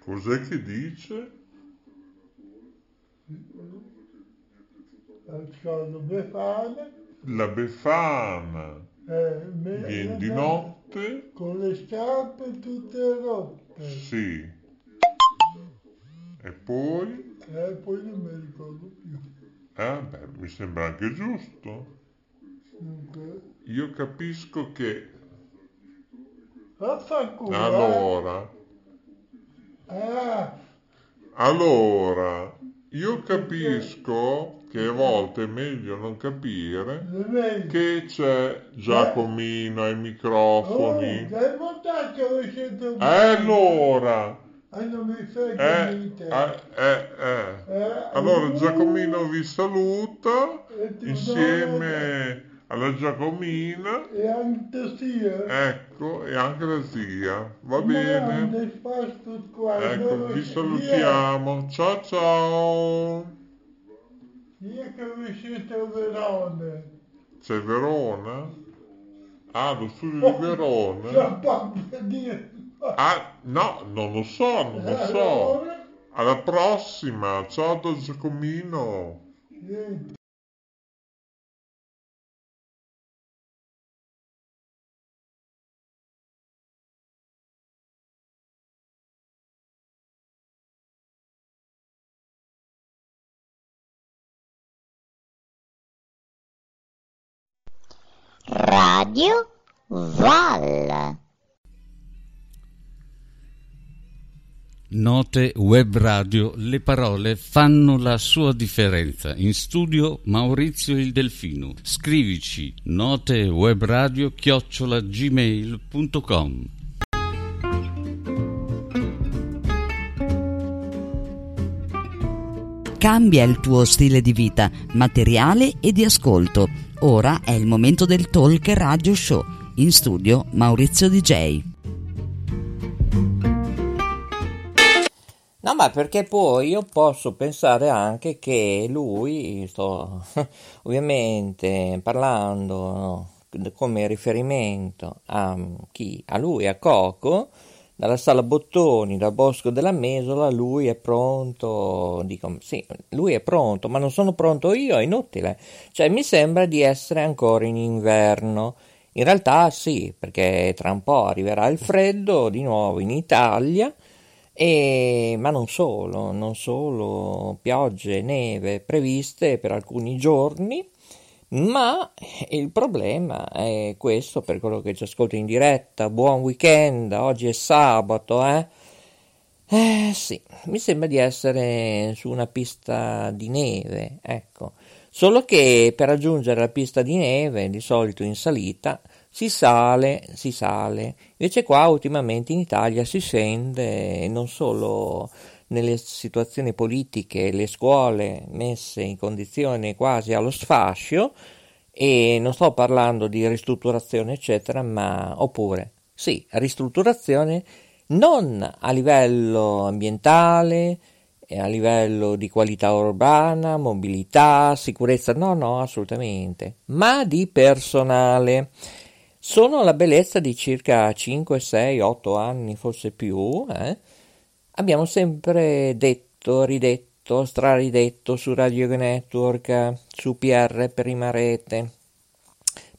Cos'è che dice? Sono Befana, La Befana eh, viene di notte? con le scarpe tutte rotte. Sì. E poi? E poi non mi ricordo più. Eh, beh, mi sembra anche giusto. Dunque, Io capisco che vaffanculo. allora, eh. Ah, allora, io capisco che a volte è meglio non capire che c'è Giacomino ai Oh, microfoni. sento E allora, Non mi frega eh, eh, eh, eh. Eh, Allora Giacomino vi saluta insieme alla Giacomina, E anche sia. ecco, e anche la zia. Va bene? Ecco, vi salutiamo. Ciao ciao. Io che vi siete Verona. C'è Verona? Ah, lo studio di Verona? Non posso dire. Ah, no, non lo so, non lo so. Allora, Alla prossima. Ciao da Giacomino. niente. Radio Val. Note web radio, le parole fanno la sua differenza. In studio Maurizio il Delfino. Scrivici note web radio chiocciola gmail.com. Cambia il tuo stile di vita, materiale e di ascolto. Ora è il momento del Talk Radio Show. In studio Maurizio DJ. No, ma perché poi io posso pensare anche che lui, sto ovviamente parlando come riferimento a chi? A lui, a Coco, dalla sala Bottoni, dal bosco della Mesola, lui è pronto, dico, sì, lui è pronto, ma non sono pronto io, è inutile. Cioè, mi sembra di essere ancora in inverno. In realtà sì, perché tra un po' arriverà il freddo di nuovo in Italia. E, ma non solo, non solo piogge e neve previste per alcuni giorni, ma il problema è questo per quello che ci ascolta in diretta. Buon weekend, oggi è sabato, eh? Eh sì, mi sembra di essere su una pista di neve, ecco. Solo che per raggiungere la pista di neve, di solito in salita, si sale, si sale. Invece qua ultimamente in Italia si sente non solo nelle situazioni politiche, le scuole messe in condizione quasi allo sfascio, e non sto parlando di ristrutturazione eccetera, ma oppure sì, ristrutturazione non a livello ambientale, a livello di qualità urbana, mobilità, sicurezza, no, no, assolutamente, ma di personale. Sono la bellezza di circa 5, 6, 8 anni, forse più, eh? abbiamo sempre detto, ridetto, straridetto su Radio Network, su PR Prima Rete,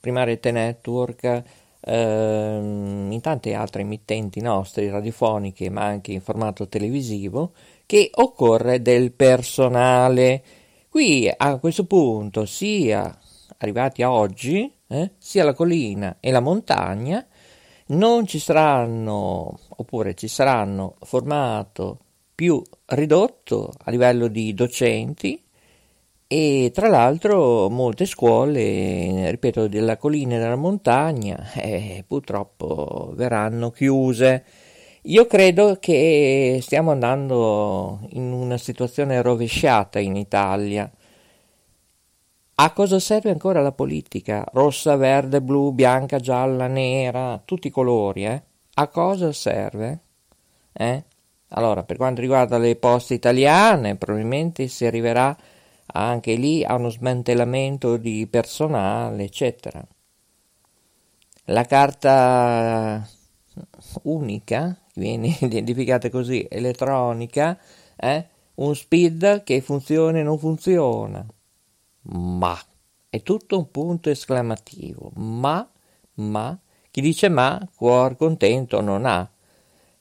Prima Rete Network, ehm, in tante altre emittenti nostre radiofoniche, ma anche in formato televisivo, che occorre del personale. Qui a questo punto, sia arrivati a oggi, eh, sia la collina e la montagna, non ci saranno, oppure ci saranno formato più ridotto a livello di docenti e tra l'altro molte scuole, ripeto, della collina e della montagna eh, purtroppo verranno chiuse. Io credo che stiamo andando in una situazione rovesciata in Italia. A cosa serve ancora la politica? Rossa, verde, blu, bianca, gialla, nera, tutti i colori, eh? A cosa serve? Eh? Allora, per quanto riguarda le poste italiane, probabilmente si arriverà anche lì a uno smantellamento di personale, eccetera. La carta unica, viene identificata così, elettronica, eh? un speed che funziona e non funziona. Ma è tutto un punto esclamativo. Ma, ma, chi dice ma, cuor contento non ha.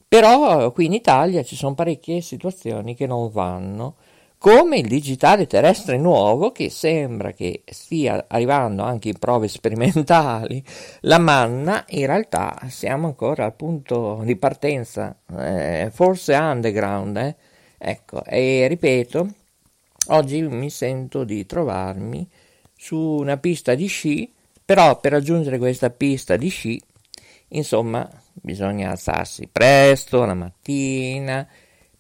Però qui in Italia ci sono parecchie situazioni che non vanno, come il digitale terrestre nuovo che sembra che stia arrivando anche in prove sperimentali. La manna, in realtà siamo ancora al punto di partenza, eh, forse underground, eh? Ecco, e ripeto, oggi mi sento di trovarmi su una pista di sci, però per raggiungere questa pista di sci, insomma, bisogna alzarsi presto la mattina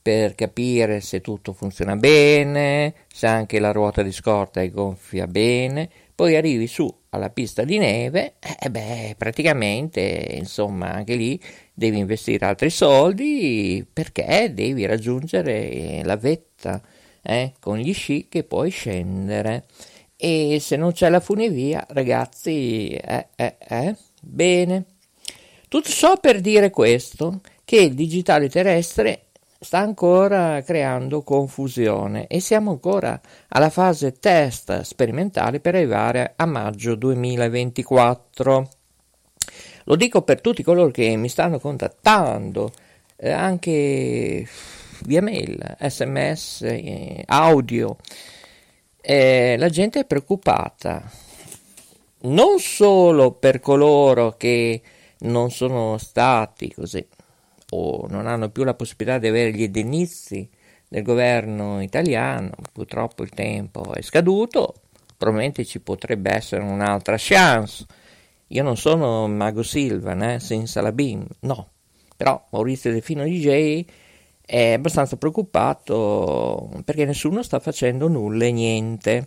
per capire se tutto funziona bene, se anche la ruota di scorta è gonfia bene, poi arrivi su alla pista di neve, e eh beh, praticamente, insomma, anche lì devi investire altri soldi perché devi raggiungere la vetta eh, con gli sci che puoi scendere. E se non c'è la funivia, ragazzi, eh, eh, eh, bene. Tutto ciò per dire questo, che il digitale terrestre sta ancora creando confusione e siamo ancora alla fase test sperimentale per arrivare a maggio 2024. Lo dico per tutti coloro che mi stanno contattando, eh, anche via mail, sms, eh, audio. Eh, la gente è preoccupata non solo per coloro che non sono stati così o non hanno più la possibilità di avere gli indennizzi del governo italiano, purtroppo il tempo è scaduto, probabilmente ci potrebbe essere un'altra chance. Io non sono Mago Silvan, eh, senza la BIM, no, però Maurizio Delfino DJ è abbastanza preoccupato perché nessuno sta facendo nulla e niente.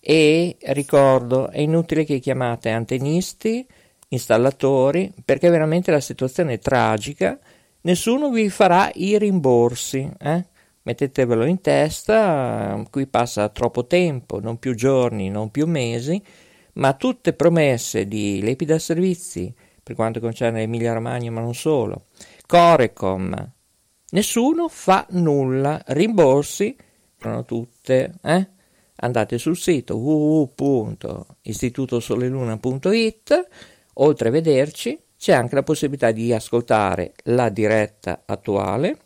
E ricordo, è inutile che chiamate antenisti, installatori, perché veramente la situazione è tragica, nessuno vi farà i rimborsi, eh? mettetevelo in testa, qui passa troppo tempo, non più giorni, non più mesi, ma tutte promesse di Lepida Servizi, per quanto concerne Emilia Romagna, ma non solo, Corecom, nessuno fa nulla, rimborsi sono tutte, eh? andate sul sito www.istitutosoleluna.it Oltre a vederci, c'è anche la possibilità di ascoltare la diretta attuale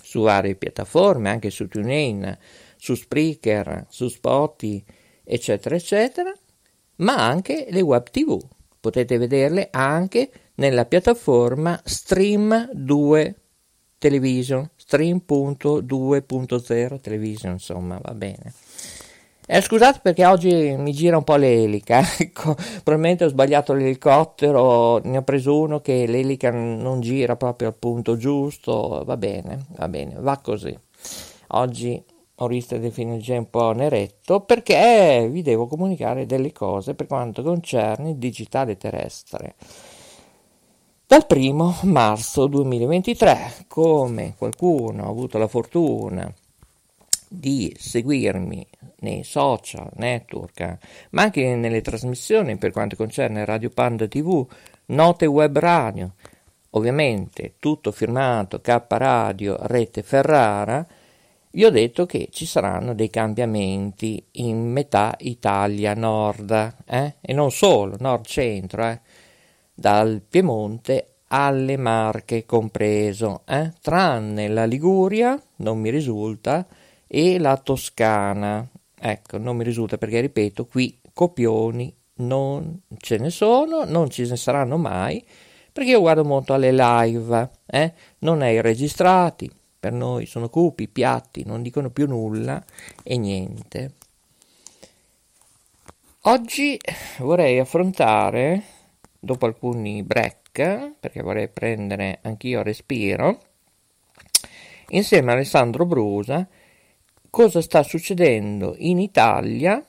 su varie piattaforme, anche su TuneIn, su Spreaker, su Spotify, eccetera, eccetera, ma anche le web TV. Potete vederle anche nella piattaforma Stream 2 Television, Stream.2.0 Television, insomma, va bene. Eh, scusate perché oggi mi gira un po' l'elica, ecco, probabilmente ho sbagliato l'elicottero, ne ho preso uno che l'elica non gira proprio al punto giusto, va bene, va bene, va così. Oggi ho visto definire un po' neretto perché vi devo comunicare delle cose per quanto concerne il digitale terrestre. Dal primo marzo 2023, come qualcuno ha avuto la fortuna di seguirmi nei social network, ma anche nelle trasmissioni per quanto concerne Radio Panda TV, Note Web Radio, ovviamente tutto firmato K Radio Rete Ferrara, vi ho detto che ci saranno dei cambiamenti in metà Italia nord, eh? e non solo, nord-centro, eh? Dal Piemonte alle Marche compreso, eh? tranne la Liguria, non mi risulta, e la Toscana. Ecco, non mi risulta perché, ripeto, qui copioni non ce ne sono, non ci ne saranno mai, perché io guardo molto alle live, eh? non ai registrati, per noi sono cupi, piatti, non dicono più nulla e niente. Oggi vorrei affrontare, dopo alcuni break, perché vorrei prendere anch'io respiro, insieme a Alessandro Brusa, cosa sta succedendo in Italia,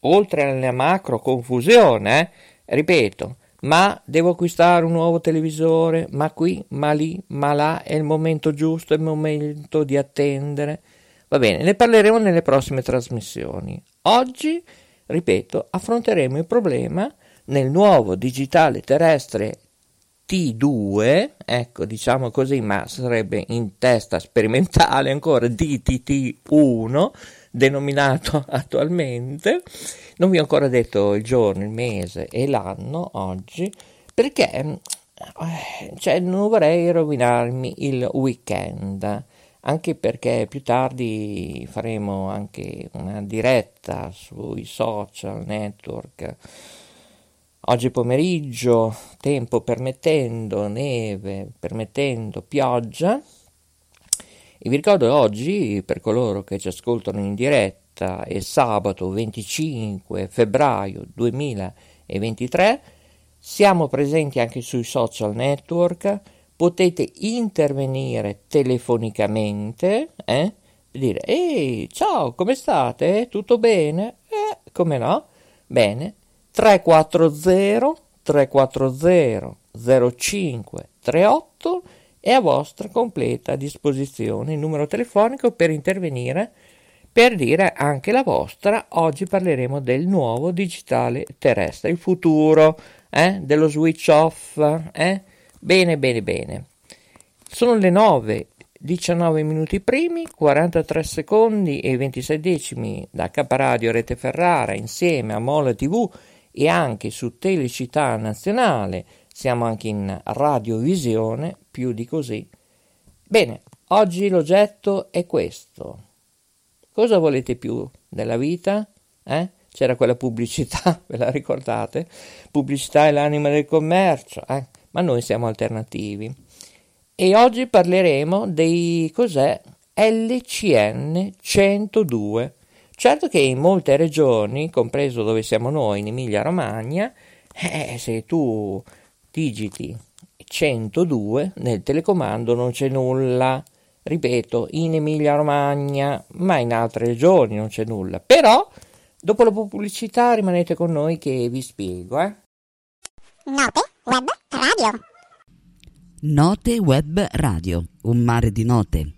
oltre alla macro confusione, eh, ripeto, ma devo acquistare un nuovo televisore, ma qui, ma lì, ma là, è il momento giusto, è il momento di attendere. Va bene, ne parleremo nelle prossime trasmissioni. Oggi, ripeto, affronteremo il problema nel nuovo digitale terrestre T2, ecco diciamo così, ma sarebbe in testa sperimentale ancora DTT1, denominato attualmente. Non vi ho ancora detto il giorno, il mese e l'anno oggi, perché eh, cioè, non vorrei rovinarmi il weekend, anche perché più tardi faremo anche una diretta sui social network Oggi pomeriggio, tempo permettendo, neve permettendo, pioggia. E vi ricordo oggi, per coloro che ci ascoltano in diretta, è sabato 25 febbraio 2023. Siamo presenti anche sui social network. Potete intervenire telefonicamente, eh? dire, ehi, ciao, come state? Tutto bene? Eh, come no? Bene, 340 340 05 38 è a vostra completa disposizione il numero telefonico per intervenire per dire anche la vostra. Oggi parleremo del nuovo digitale terrestre, il futuro eh, dello switch off. Eh? Bene, bene, bene. Sono le 9, 19 minuti primi, 43 secondi e 26 decimi da Caparadio Rete Ferrara insieme a Mola TV e anche su Telecittà Nazionale, siamo anche in radiovisione, più di così. Bene, oggi l'oggetto è questo. Cosa volete più della vita? Eh? C'era quella pubblicità, ve la ricordate? Pubblicità è l'anima del commercio, eh? ma noi siamo alternativi. E oggi parleremo dei cos'è LCN 102 Certo che in molte regioni, compreso dove siamo noi, in Emilia Romagna, eh, se tu digiti 102 nel telecomando non c'è nulla. Ripeto, in Emilia Romagna, ma in altre regioni non c'è nulla. Però, dopo la pubblicità, rimanete con noi che vi spiego. Eh? Note Web Radio. Note Web Radio, un mare di note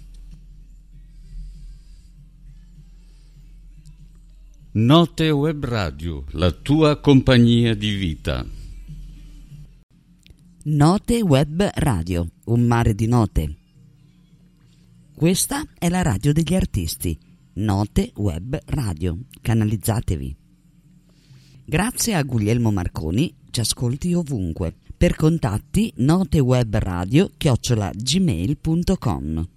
Note Web Radio, la tua compagnia di vita. Note Web Radio, un mare di note. Questa è la radio degli artisti. Note Web Radio, canalizzatevi. Grazie a Guglielmo Marconi, ci ascolti ovunque. Per contatti notewebradio chiocciola gmail.com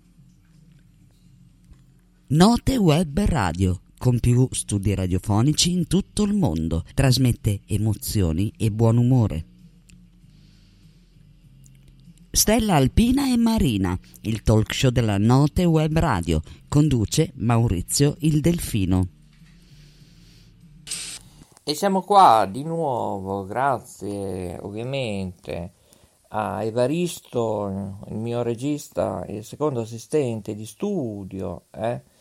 Note Web Radio con più studi radiofonici in tutto il mondo, trasmette emozioni e buon umore. Stella Alpina e Marina, il talk show della Note Web Radio, conduce Maurizio il Delfino. E siamo qua di nuovo, grazie ovviamente a Evaristo, il mio regista e secondo assistente di studio, eh,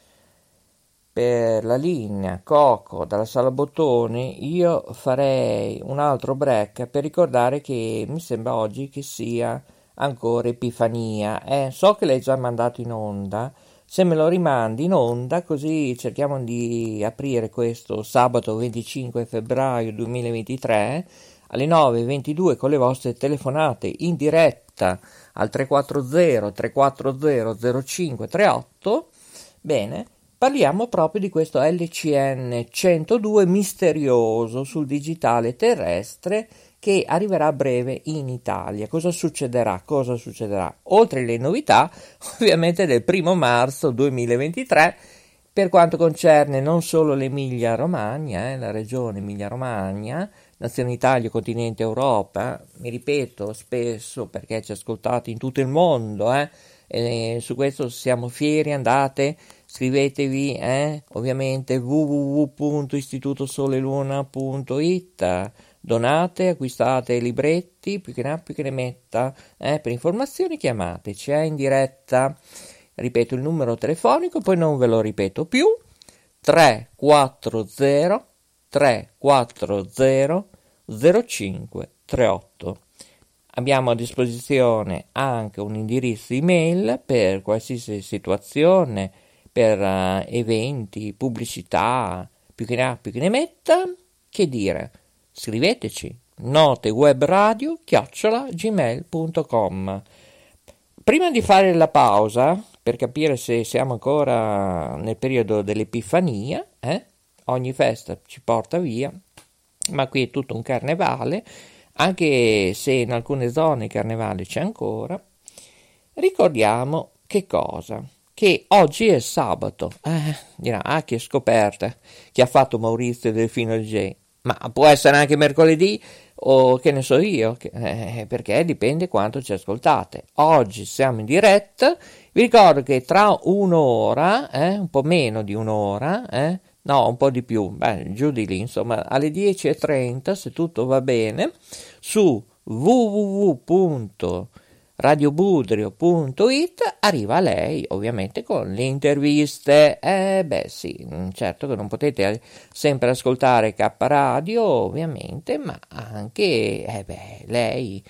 per la linea Coco dalla sala Bottoni io farei un altro break per ricordare che mi sembra oggi che sia ancora Epifania. Eh, so che l'hai già mandato in onda, se me lo rimandi in onda così cerchiamo di aprire questo sabato 25 febbraio 2023 alle 9.22 con le vostre telefonate in diretta al 340 340 0538. Bene, Parliamo proprio di questo LCN 102 misterioso sul digitale terrestre che arriverà a breve in Italia. Cosa succederà? Cosa succederà? Oltre alle novità, ovviamente del primo marzo 2023 per quanto concerne non solo l'Emilia Romagna, eh, la regione Emilia Romagna, Nazione Italia, continente Europa, mi ripeto spesso perché ci ascoltate in tutto il mondo, eh, e su questo siamo fieri, andate, scrivetevi, eh, ovviamente www.istitutosoleluna.it, donate, acquistate libretti, più che ne ha più che ne metta, eh, per informazioni chiamateci, eh, in diretta. Ripeto il numero telefonico, poi non ve lo ripeto più, 340 340 0538. Abbiamo a disposizione anche un indirizzo email per qualsiasi situazione, per uh, eventi, pubblicità, più che ne ha, più che ne metta. Che dire, scriveteci notewebradio chiocciola gmail.com. Prima di fare la pausa, per capire se siamo ancora nel periodo dell'Epifania, eh? ogni festa ci porta via, ma qui è tutto un carnevale, anche se in alcune zone il carnevale c'è ancora. Ricordiamo che cosa? Che oggi è sabato. Eh, dirà, ah, che scoperta che ha fatto Maurizio Delfino J. Ma può essere anche mercoledì o che ne so io, che, eh, perché dipende quanto ci ascoltate. Oggi siamo in diretta vi ricordo che tra un'ora, eh, un po' meno di un'ora, eh, no, un po' di più, beh, giù di lì, insomma, alle 10.30, se tutto va bene, su www.radiobudrio.it arriva lei, ovviamente, con le interviste. Eh, beh, sì, certo che non potete sempre ascoltare K Radio, ovviamente, ma anche, eh, beh, lei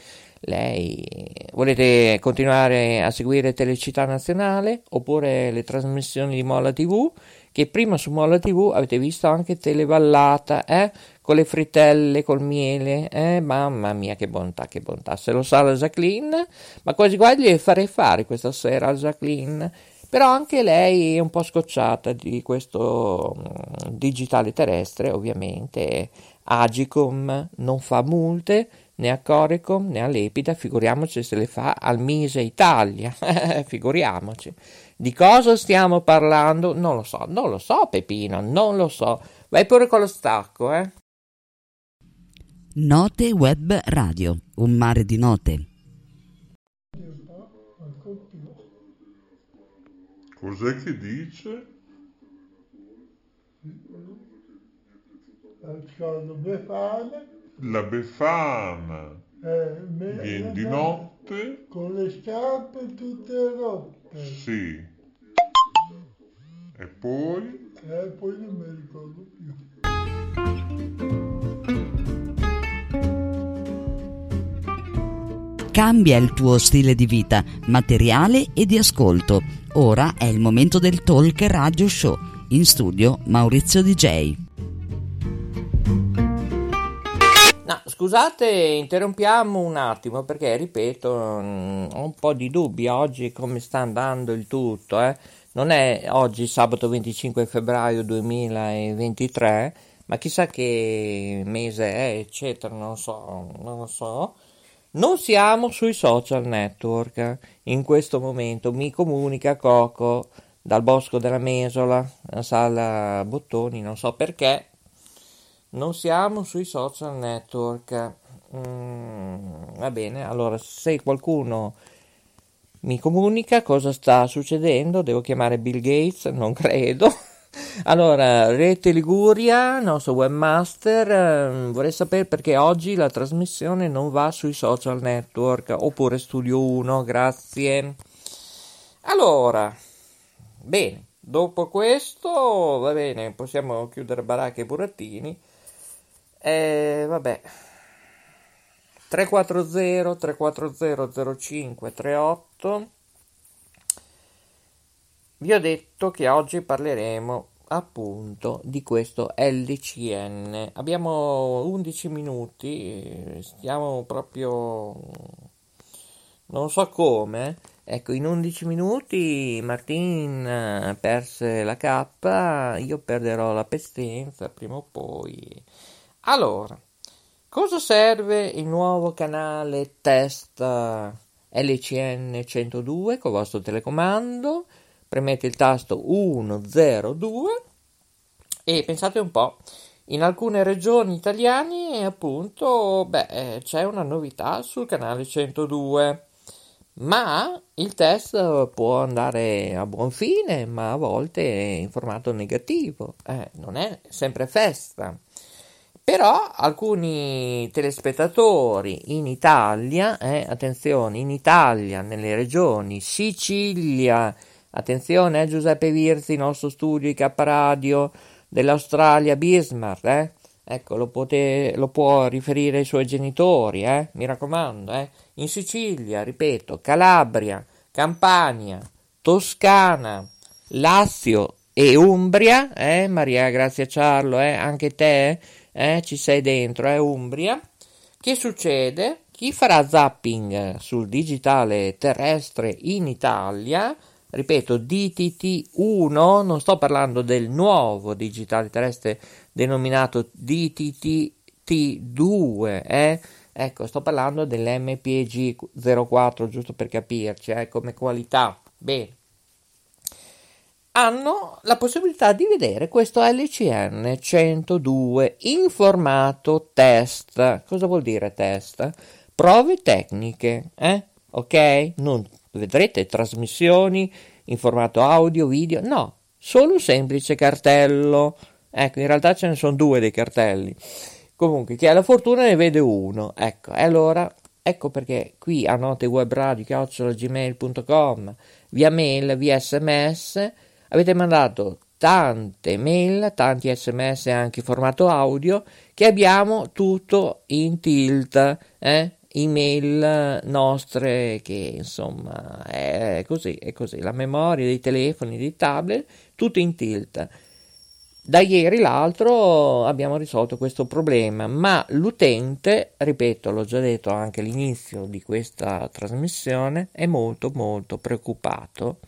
lei volete continuare a seguire Telecittà Nazionale oppure le trasmissioni di Molla TV? Che prima su Molla TV avete visto anche Televallata, eh? Con le frittelle, col miele, eh? Mamma mia, che bontà, che bontà. Se lo sa la Jacqueline, ma quasi quasi le farei fare questa sera a Jacqueline. Però anche lei è un po' scocciata di questo mm, digitale terrestre, ovviamente. Agicom non fa multe, né a Corecom né a Lepida, figuriamoci se le fa al Mise Italia, figuriamoci. Di cosa stiamo parlando? Non lo so, non lo so Pepino, non lo so. Vai pure con lo stacco, eh. Note Web Radio, un mare di note. Cos'è che dice? Ascolto Befana. La Befana Eh, viene di notte? Con le scarpe tutte rotte. Sì. E poi? E eh, poi non mi ricordo più. Cambia il tuo stile di vita, materiale e di ascolto. Ora è il momento del Talk Radio Show. In studio Maurizio DJ. No, scusate, interrompiamo un attimo perché, ripeto, mm, ho un po' di dubbi oggi come sta andando il tutto. Eh. Non è oggi sabato 25 febbraio 2023, ma chissà che mese è, eccetera, non lo so, non lo so. Non siamo sui social network in questo momento, mi comunica Coco dal Bosco della Mesola, la sala Bottoni, non so perché, non siamo sui social network. Mm, va bene, allora se qualcuno mi comunica cosa sta succedendo, devo chiamare Bill Gates, non credo. Allora, Rete Liguria, nostro webmaster, eh, vorrei sapere perché oggi la trasmissione non va sui social network oppure Studio 1, grazie. Allora, bene, dopo questo, va bene, possiamo chiudere baracche e burattini. Eh, vabbè. 340 340 05 38 vi ho detto che oggi parleremo appunto di questo LCN. Abbiamo 11 minuti, stiamo proprio non so come. Ecco, in 11 minuti Martin perse la K, io perderò la pestenza prima o poi. Allora, cosa serve il nuovo canale test LCN 102 con il vostro telecomando? premete il tasto 102 e pensate un po', in alcune regioni italiane appunto beh, c'è una novità sul canale 102 ma il test può andare a buon fine, ma a volte in formato negativo, eh, non è sempre festa. Però alcuni telespettatori in Italia, eh, attenzione, in Italia, nelle regioni Sicilia, attenzione eh, Giuseppe Virzi, nostro studio di K Radio, dell'Australia Bismarck, eh, ecco, lo, pote, lo, può riferire ai suoi genitori, eh, mi raccomando, eh, in Sicilia, ripeto, Calabria, Campania, Toscana, Lazio e Umbria, eh, Maria Grazia Ciarlo, anche te, eh, ci sei dentro, eh, Umbria. Che succede? Chi farà zapping sul digitale terrestre in Italia, ripeto, DTT1, non sto parlando del nuovo digitale terrestre denominato DTT2, eh? Ecco, sto parlando dell'MPG 04, giusto per capirci, eh, come qualità. Bene hanno la possibilità di vedere questo LCN 102 in formato test. Cosa vuol dire test? Prove tecniche, eh? Ok? Non vedrete trasmissioni in formato audio, video, no, solo un semplice cartello. Ecco, in realtà ce ne sono due dei cartelli. Comunque, chi ha la fortuna ne vede uno. Ecco, e allora, ecco perché qui a notewebradio.gmail.com via mail, via sms avete mandato tante mail, tanti sms anche in formato audio che abbiamo tutto in tilt, eh? email nostre che insomma è così, è così, la memoria dei telefoni, dei tablet, tutto in tilt. Da ieri l'altro abbiamo risolto questo problema, ma l'utente, ripeto, l'ho già detto anche all'inizio di questa trasmissione, è molto molto preoccupato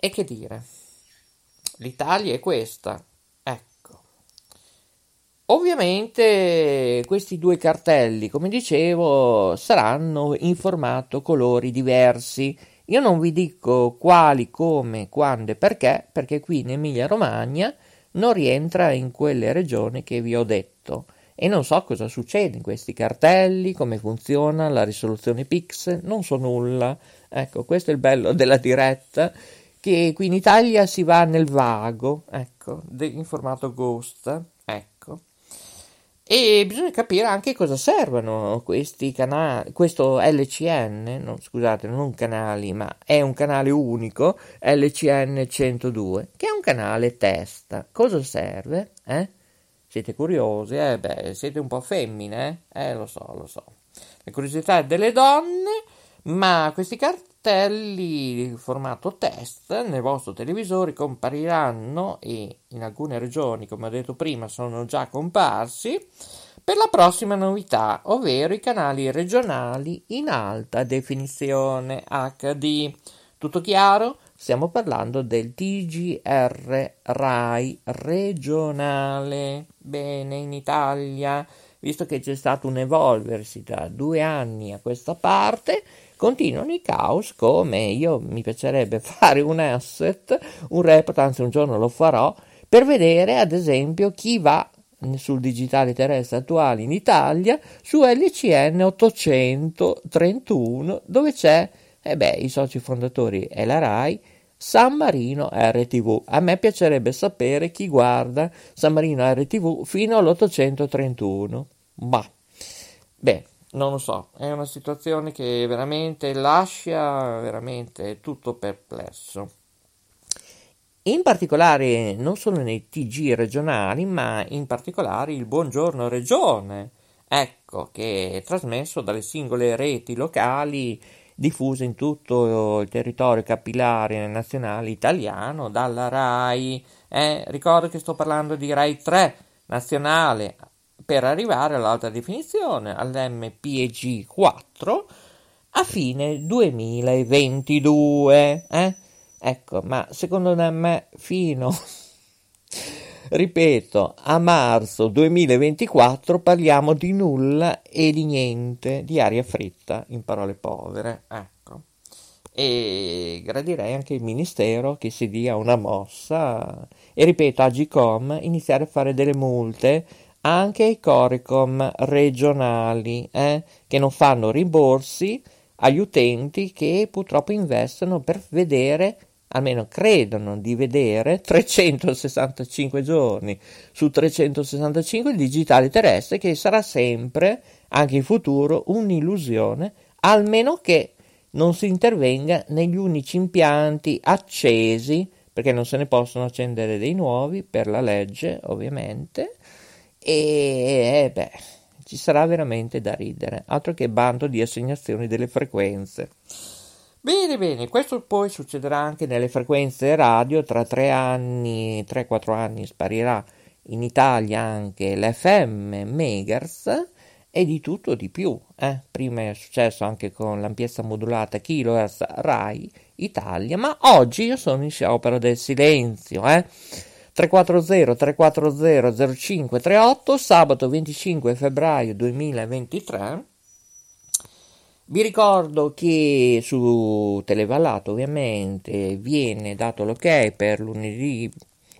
e che dire? L'Italia è questa. Ecco. Ovviamente questi due cartelli, come dicevo, saranno in formato colori diversi. Io non vi dico quali, come, quando e perché, perché qui in Emilia Romagna non rientra in quelle regioni che vi ho detto e non so cosa succede in questi cartelli, come funziona la risoluzione pixel, non so nulla. Ecco, questo è il bello della diretta che qui in Italia si va nel vago, ecco, in formato ghost, ecco. E bisogna capire anche cosa servono questi canali, questo LCN, no, scusate, non canali, ma è un canale unico, LCN 102, che è un canale test. Cosa serve? Eh? Siete curiosi? Eh beh, siete un po' femmine, eh? Eh, lo so, lo so. Le curiosità delle donne, ma questi cartoni cartelli formato test nel vostro televisore compariranno e in alcune regioni, come ho detto prima, sono già comparsi per la prossima novità, ovvero i canali regionali in alta definizione HD. Tutto chiaro? Stiamo parlando del TGR RAI regionale. Bene, in Italia, visto che c'è stato un evolversi da due anni a questa parte, continuano i caos come io mi piacerebbe fare un asset, un report, anzi un giorno lo farò, per vedere ad esempio chi va sul digitale terrestre attuale in Italia su LCN 831 dove c'è, eh beh, i soci fondatori è la RAI, San Marino RTV. A me piacerebbe sapere chi guarda San Marino RTV fino all'831. Ma, beh, non lo so, è una situazione che veramente lascia veramente tutto perplesso. In particolare, non solo nei TG regionali, ma in particolare il Buongiorno Regione, ecco, che è trasmesso dalle singole reti locali diffuse in tutto il territorio capillare nazionale italiano, dalla RAI. Eh, ricordo che sto parlando di RAI 3 nazionale, per arrivare all'alta definizione, all'MPEG 4, a fine 2022. Eh? Ecco, ma secondo me fino, ripeto, a marzo 2024 parliamo di nulla e di niente, di aria fritta, in parole povere. Ecco. e gradirei anche il Ministero che si dia una mossa e ripeto, Agicom iniziare a fare delle multe anche ai Coricom regionali eh, che non fanno rimborsi agli utenti che purtroppo investono per vedere almeno credono di vedere 365 giorni. Su 365 il digitale terrestre che sarà sempre anche in futuro un'illusione almeno che non si intervenga negli unici impianti accesi perché non se ne possono accendere dei nuovi per la legge ovviamente e eh, beh ci sarà veramente da ridere altro che bando di assegnazioni delle frequenze Bene, bene, questo poi succederà anche nelle frequenze radio, tra 3 anni, 3-4 anni sparirà in Italia anche l'FM Megahertz e di tutto di più. Eh? Prima è successo anche con l'ampiezza modulata kilohertz RAI Italia, ma oggi io sono in sciopero del silenzio. Eh? 340 340 0538 sabato 25 febbraio 2023 vi ricordo che su Televallato ovviamente viene dato l'ok per lunedì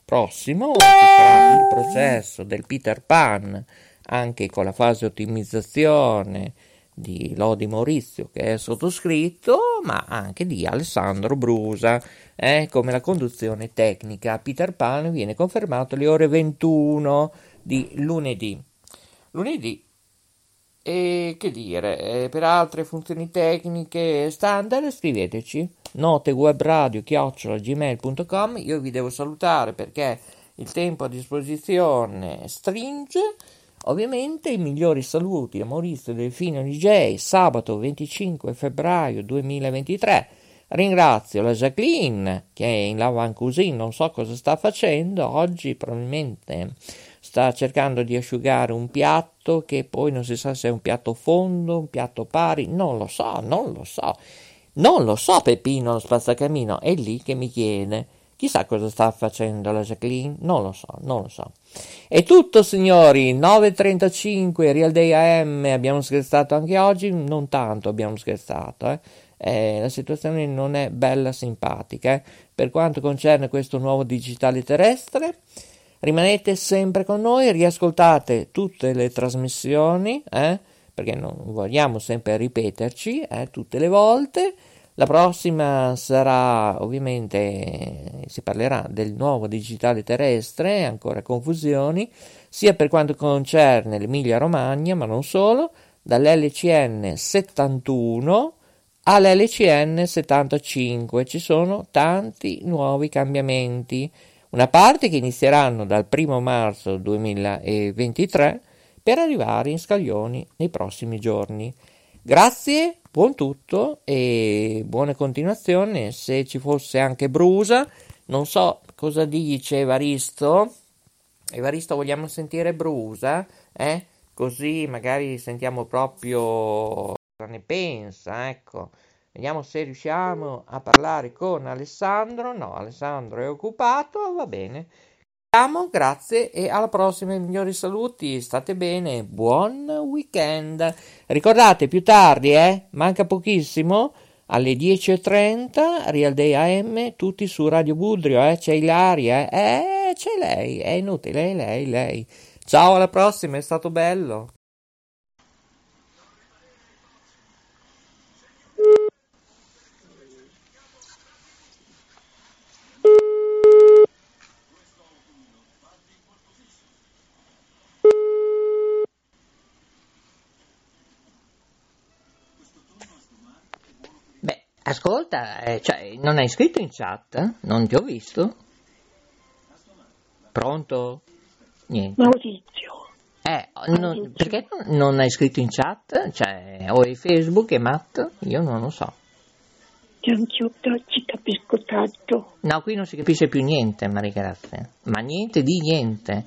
prossimo, ci sarà il processo del Peter Pan anche con la fase ottimizzazione di Lodi Maurizio che è sottoscritto, ma anche di Alessandro Brusa, eh, come la conduzione tecnica. Peter Pan viene confermato alle ore 21 di lunedì. Lunedì e che dire, eh, per altre funzioni tecniche standard scriveteci notewebradio.gmail.com Io vi devo salutare perché il tempo a disposizione stringe. Ovviamente i migliori saluti a Maurizio Delfino DJ sabato 25 febbraio 2023. Ringrazio la Jacqueline che è in Lavancusine, non so cosa sta facendo oggi, probabilmente sta cercando di asciugare un piatto che poi non si sa se è un piatto fondo, un piatto pari, non lo so, non lo so. Non lo so, Peppino, lo spazzacamino, è lì che mi chiede. Chissà cosa sta facendo la Jacqueline, non lo so, non lo so. È tutto, signori, 9.35, Real Day AM, abbiamo scherzato anche oggi, non tanto abbiamo scherzato, eh. Eh, la situazione non è bella simpatica. Eh. Per quanto concerne questo nuovo digitale terrestre, Rimanete sempre con noi, riascoltate tutte le trasmissioni, eh? perché non vogliamo sempre ripeterci eh, tutte le volte. La prossima sarà ovviamente si parlerà del nuovo digitale terrestre, ancora confusioni, sia per quanto concerne l'Emilia Romagna, ma non solo, dall'LCN 71 all'LCN 75 ci sono tanti nuovi cambiamenti una parte che inizieranno dal 1 marzo 2023 per arrivare in scaglioni nei prossimi giorni. Grazie, buon tutto e buona continuazione. Se ci fosse anche Brusa, non so cosa dice Evaristo. Evaristo, vogliamo sentire Brusa? Eh? Così magari sentiamo proprio cosa ne pensa, ecco. Vediamo se riusciamo a parlare con Alessandro. No, Alessandro è occupato, va bene. Grazie e alla prossima. Migliori saluti, state bene, buon weekend. Ricordate più tardi, eh? Manca pochissimo. Alle 10.30 Real Day AM, tutti su Radio Budrio, eh? C'è Ilaria, eh? eh? C'è lei, è inutile, lei, lei. Ciao, alla prossima, è stato bello. Ascolta, eh, cioè, non hai scritto in chat? Non ti ho visto? Pronto? Niente. Maurizio. Eh, non, perché non hai scritto in chat? Cioè, o è Facebook, è Matt? Io non lo so. Anch'io ci capisco tanto. No, qui non si capisce più niente, Maria Grazia. Ma niente di niente.